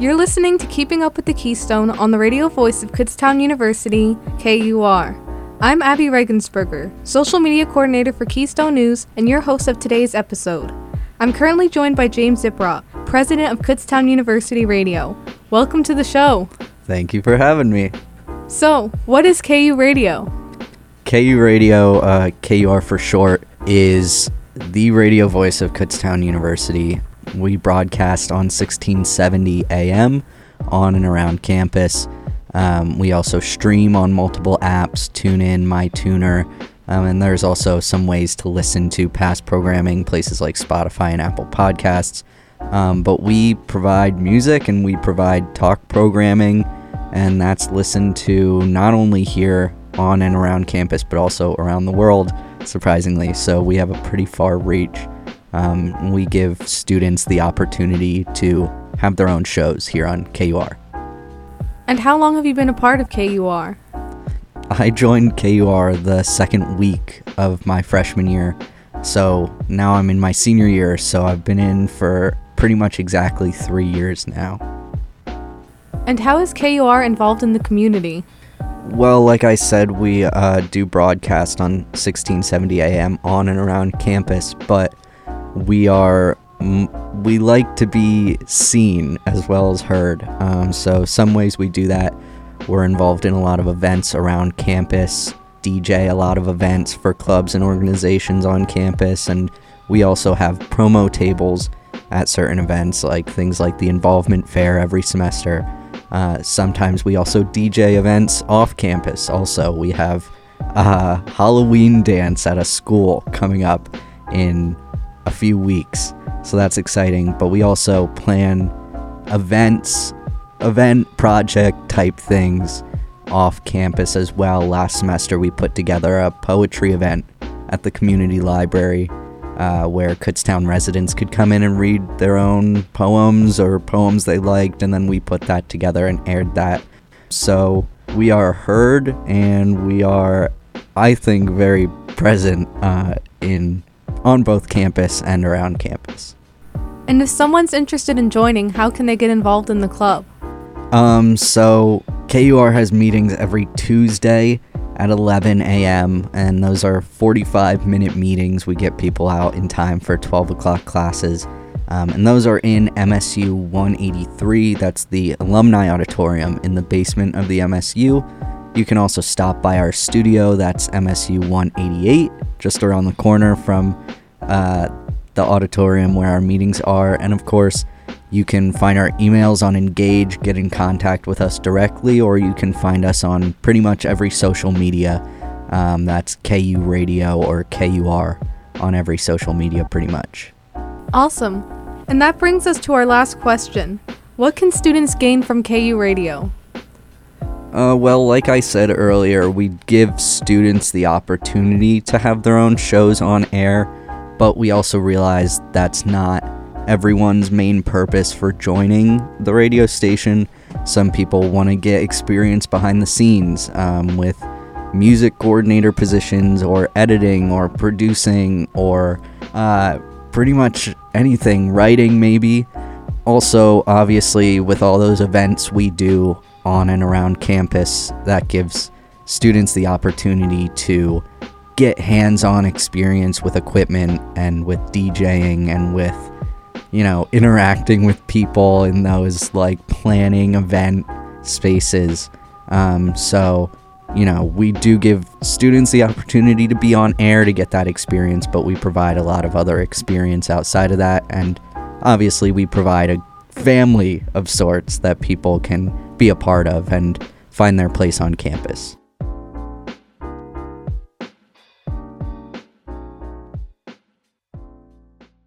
You're listening to Keeping Up with the Keystone on the radio voice of Kutztown University, KUR. I'm Abby Regensberger, social media coordinator for Keystone News and your host of today's episode. I'm currently joined by James Ziprot, president of Kutztown University Radio. Welcome to the show. Thank you for having me. So, what is KU Radio? KU Radio, uh, KUR for short, is the radio voice of Kutztown University. We broadcast on 1670 AM on and around campus. Um, we also stream on multiple apps, tune TuneIn, MyTuner, um, and there's also some ways to listen to past programming, places like Spotify and Apple Podcasts. Um, but we provide music and we provide talk programming, and that's listened to not only here on and around campus, but also around the world, surprisingly. So we have a pretty far reach. Um, we give students the opportunity to have their own shows here on KUR. And how long have you been a part of KUR? I joined KUR the second week of my freshman year. So now I'm in my senior year, so I've been in for pretty much exactly three years now. And how is KUR involved in the community? Well, like I said, we uh, do broadcast on 1670 AM on and around campus, but we are we like to be seen as well as heard. Um, so some ways we do that. We're involved in a lot of events around campus, DJ a lot of events for clubs and organizations on campus, and we also have promo tables at certain events, like things like the involvement fair every semester. Uh, sometimes we also DJ events off campus. Also, we have a Halloween dance at a school coming up in a few weeks. So that's exciting. But we also plan events, event project type things off campus as well. Last semester, we put together a poetry event at the community library uh, where Kutztown residents could come in and read their own poems or poems they liked, and then we put that together and aired that. So we are heard and we are, I think, very present uh, in on both campus and around campus. And if someone's interested in joining, how can they get involved in the club? Um, so KUR has meetings every Tuesday at 11 a.m., and those are 45 minute meetings. We get people out in time for 12 o'clock classes. Um, and those are in MSU 183. That's the alumni auditorium in the basement of the MSU. You can also stop by our studio. That's MSU 188, just around the corner from uh, the auditorium where our meetings are. And of course, you can find our emails on Engage, get in contact with us directly, or you can find us on pretty much every social media. Um, that's KU Radio or KUR on every social media, pretty much. Awesome. And that brings us to our last question What can students gain from KU Radio? Uh, well, like I said earlier, we give students the opportunity to have their own shows on air, but we also realize that's not everyone's main purpose for joining the radio station. Some people want to get experience behind the scenes um, with music coordinator positions, or editing, or producing, or uh, pretty much anything, writing maybe. Also, obviously, with all those events we do on and around campus that gives students the opportunity to get hands on experience with equipment and with DJing and with, you know, interacting with people in those like planning event spaces. Um, so, you know, we do give students the opportunity to be on air to get that experience, but we provide a lot of other experience outside of that. And obviously, we provide a family of sorts that people can be a part of and find their place on campus.